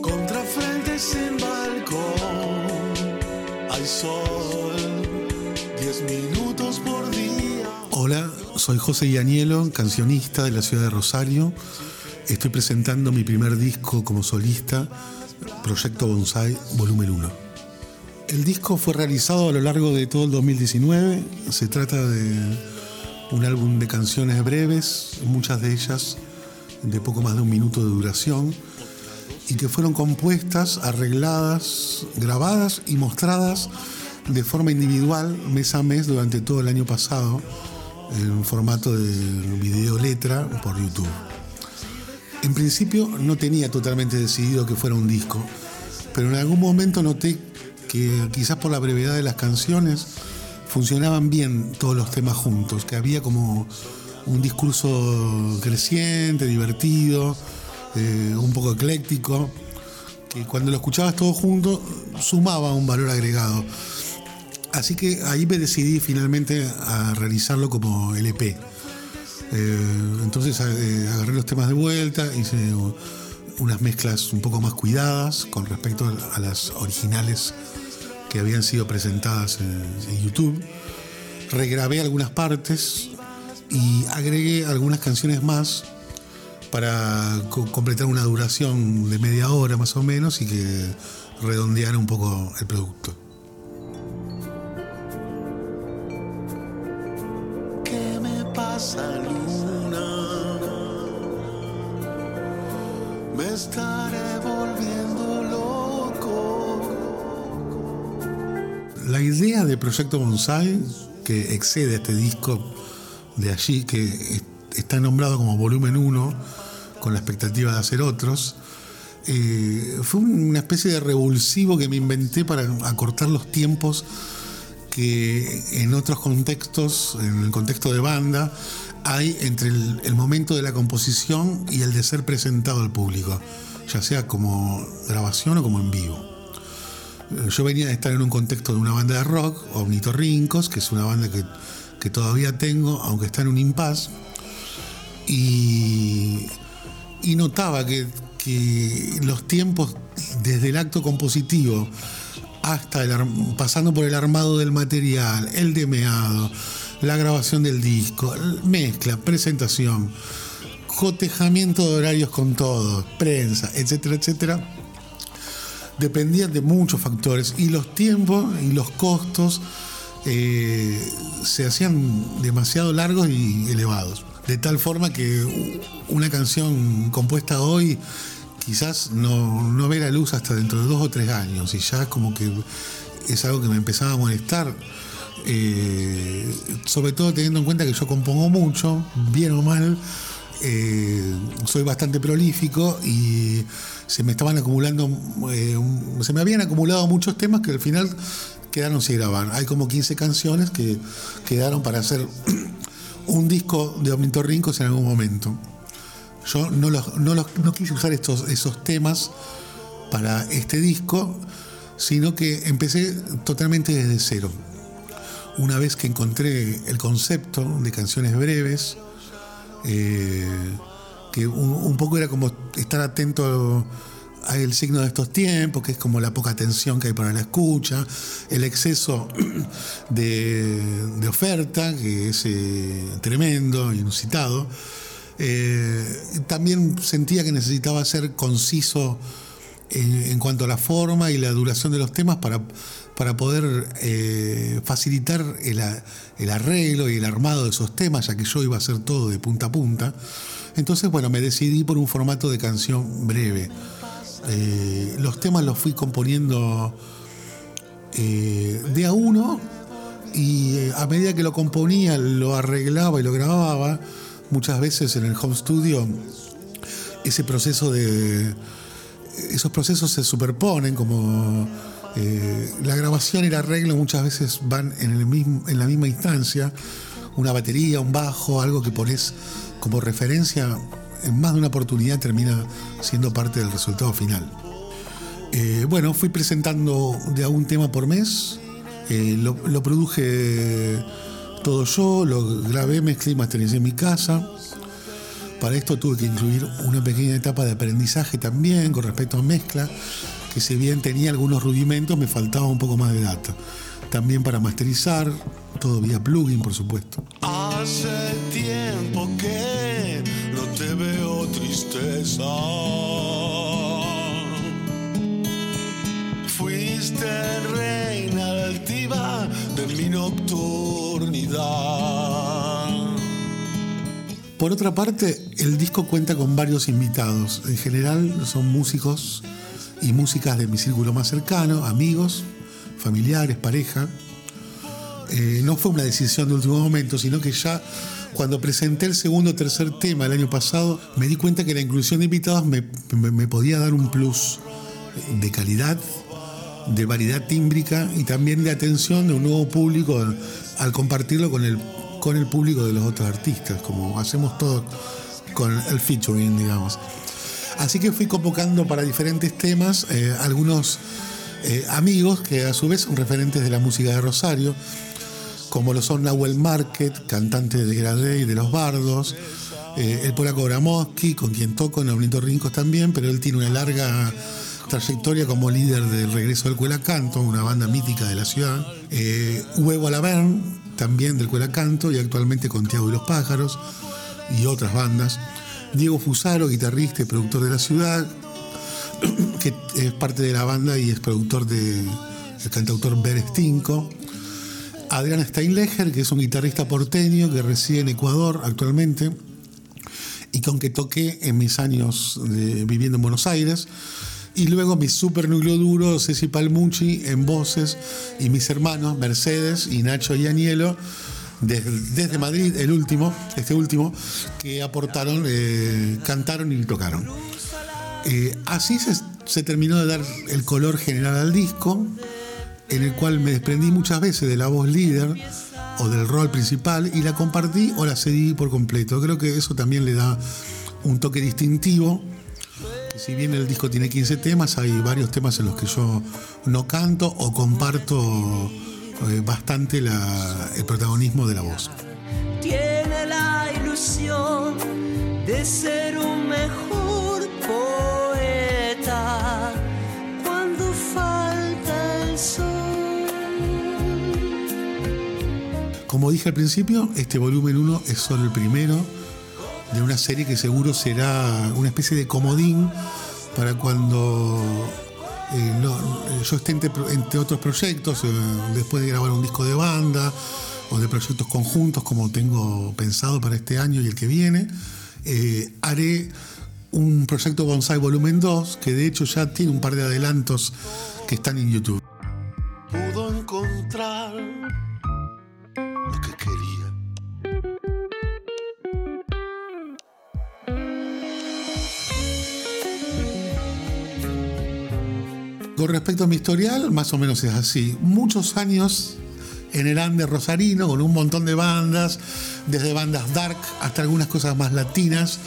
Contra frentes en balcón, hay sol, 10 minutos por día. Hola, soy José Yanielo, cancionista de la ciudad de Rosario. Estoy presentando mi primer disco como solista, Proyecto Bonsai Volumen 1. El disco fue realizado a lo largo de todo el 2019. Se trata de un álbum de canciones breves, muchas de ellas de poco más de un minuto de duración, y que fueron compuestas, arregladas, grabadas y mostradas de forma individual mes a mes durante todo el año pasado en formato de video letra por YouTube. En principio no tenía totalmente decidido que fuera un disco, pero en algún momento noté que quizás por la brevedad de las canciones funcionaban bien todos los temas juntos, que había como un discurso creciente, divertido, eh, un poco ecléctico, que cuando lo escuchabas todo junto sumaba un valor agregado. Así que ahí me decidí finalmente a realizarlo como LP. Eh, entonces eh, agarré los temas de vuelta, hice unas mezclas un poco más cuidadas con respecto a las originales que habían sido presentadas en YouTube. Regrabé algunas partes y agregué algunas canciones más para completar una duración de media hora más o menos y que redondeara un poco el producto. ¿Qué me pasa, luna? Me estaré volviendo loco. La idea de Proyecto Bonsai, que excede este disco de allí, que está nombrado como volumen 1, con la expectativa de hacer otros, eh, fue una especie de revulsivo que me inventé para acortar los tiempos que en otros contextos, en el contexto de banda, hay entre el, momento de la composición y el de ser presentado al público, ya sea como grabación o como en vivo. Eh, Yo venía de estar en un contexto de una banda de rock, Omnitorrincos, que es una banda que, que todavía tengo, aunque está en un impasse, y, notaba que, que los tiempos desde el acto compositivo hasta el, pasando por el armado del material, el demeado, la grabación del disco, mezcla, presentación, cotejamiento de horarios con todos, prensa, etcétera, etcétera, dependían de muchos factores y los tiempos y los costos eh, se hacían demasiado largos y elevados. De tal forma que una canción compuesta hoy quizás no, no ve la luz hasta dentro de dos o tres años y ya como que es algo que me empezaba a molestar. Eh, sobre todo teniendo en cuenta que yo compongo mucho, bien o mal, eh, soy bastante prolífico y se me estaban acumulando, eh, se me habían acumulado muchos temas que al final quedaron sin grabar. Hay como 15 canciones que quedaron para hacer un disco de Omnitorrincos en algún momento. Yo no, los, no, los, no quise usar estos, esos temas para este disco, sino que empecé totalmente desde cero. Una vez que encontré el concepto de canciones breves, eh, que un, un, poco era como estar atento al signo de estos tiempos, que es como la poca atención que hay para la escucha, el exceso de, de oferta, que es eh, tremendo, inusitado. Eh, también sentía que necesitaba ser conciso en, en, cuanto a la forma y la duración de los temas para, para poder eh, facilitar el, el, arreglo y el armado de esos temas, ya que yo iba a hacer todo de punta a punta. Entonces, bueno, me decidí por un formato de canción breve. Eh, los temas los fui componiendo eh, de a uno y a medida que lo componía, lo arreglaba y lo grababa muchas veces en el home studio ese proceso de esos procesos se superponen como eh, la grabación y el arreglo muchas veces van en, el mismo, en la misma instancia una batería, un bajo, algo que pones como referencia en más de una oportunidad termina siendo parte del resultado final. Eh, bueno, fui presentando de a un tema por mes, eh, lo, lo produje todo yo, lo grabé, mezclé y mastericé en mi casa. Para esto tuve que incluir una pequeña etapa de aprendizaje también con respecto a mezcla, que si bien tenía algunos rudimentos, me faltaba un poco más de data. También para masterizar, todo vía plugin, por supuesto. Hace tiempo que Fuiste reina altiva de mi nocturnidad. Por otra parte, el disco cuenta con varios invitados. En general son músicos y músicas de mi círculo más cercano, amigos, familiares, pareja. Eh, no fue una decisión de último momento, sino que ya cuando presenté el segundo o tercer tema el año pasado, me di cuenta que la inclusión de invitados me, me- podía dar un plus de calidad, de variedad tímbrica y también de atención de un nuevo público al, al compartirlo con el, con el público de los otros artistas, como hacemos todos con el featuring, digamos. Así que fui convocando para diferentes temas eh, algunos eh, amigos que a su vez son referentes de la música de Rosario, como lo son Nahuel Market, cantante de Gradé y de Los Bardos, eh, el polaco Gramoski, con quien toco en Bonito Rincos también, pero él tiene una larga trayectoria como líder del Regreso del Cuelacanto, una banda mítica de la ciudad, eh, Huevo Alavern, también del Cuelacanto, y actualmente con Tiago y los Pájaros, y otras bandas, Diego Fusaro, guitarrista y productor de la ciudad, que es parte de la banda y es productor de el cantautor Ber Stinko. Adrián Steinleger, que es un guitarrista porteño que reside en Ecuador actualmente y con que toqué en mis años de- viviendo en Buenos Aires. Y luego mi super núcleo duro, Ceci Palmucci en voces y mis hermanos Mercedes y Nacho y Anielo desde, Madrid, el último, este último, que aportaron, eh, cantaron y tocaron. Eh, así se terminó de dar el color general al disco, en el cual me desprendí muchas veces de la voz líder o del rol principal y la compartí o la cedí por completo. Creo que eso también le da un toque distintivo. Si bien el disco tiene 15 temas, hay varios temas en los que yo no canto o comparto eh, bastante el protagonismo de la voz. tiene la ilusión de ser un Como dije al principio, este volumen 1 es solo el primero de una serie que seguro será una especie de comodín para cuando eh, eh, yo esté entre, otros proyectos, eh, después de grabar un disco de banda o de proyectos conjuntos como tengo pensado para este año y el que viene, haré un proyecto Bonsai Volumen 2 que de hecho ya tiene un par de adelantos que están en YouTube. Pudo encontrar Con respecto a mi historial, más o menos es así. Muchos años en el under rosarino, con un montón de bandas, desde bandas dark hasta algunas cosas más latinas,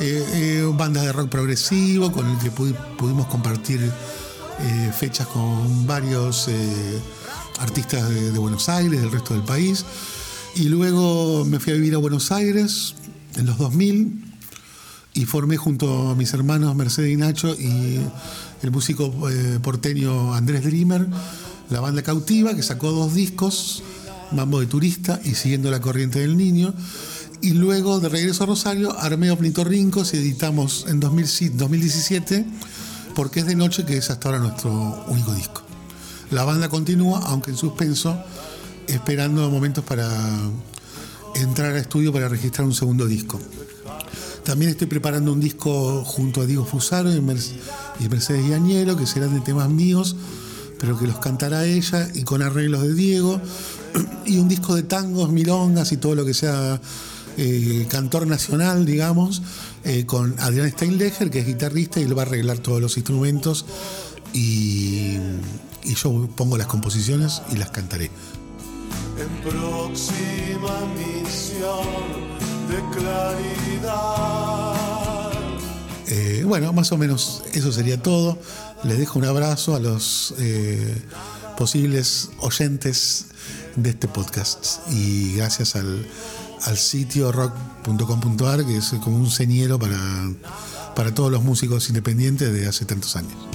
eh, eh, bandas de rock progresivo, con el que pudi- pudimos compartir eh, fechas con varios artistas de, de Buenos Aires, del resto del país. Y luego me fui a vivir a Buenos Aires en los 2000 y formé junto a mis hermanos Mercedes y Nacho y el músico eh, porteño Andrés Dreamer la banda Cautiva que sacó dos discos, Mambo de Turista y Siguiendo la Corriente del Niño. Y luego de regreso a Rosario armé Ornitorrincos y editamos en 2000 2017 Porque es de noche que es hasta ahora nuestro único disco. La banda continúa, aunque en suspenso, esperando momentos para entrar a estudio para registrar un segundo disco. También estoy preparando un disco junto a Diego Fusaro y, Mer- y Mercedes Yañero, que serán de temas míos, pero que los cantará ella y con arreglos de Diego. Y un disco de tangos, milongas y todo lo que sea eh, cantor nacional, digamos, eh, con Adrián Steinleger, que es guitarrista y él va a arreglar todos los instrumentos. Y, y yo pongo las composiciones y las cantaré. en próxima misión de claridad. Eh, bueno, más o menos eso sería todo. Les dejo un abrazo a los eh, posibles oyentes de este podcast y gracias al al sitio rock.com.ar, que es como un señero para, para todos los músicos independientes de hace tantos años.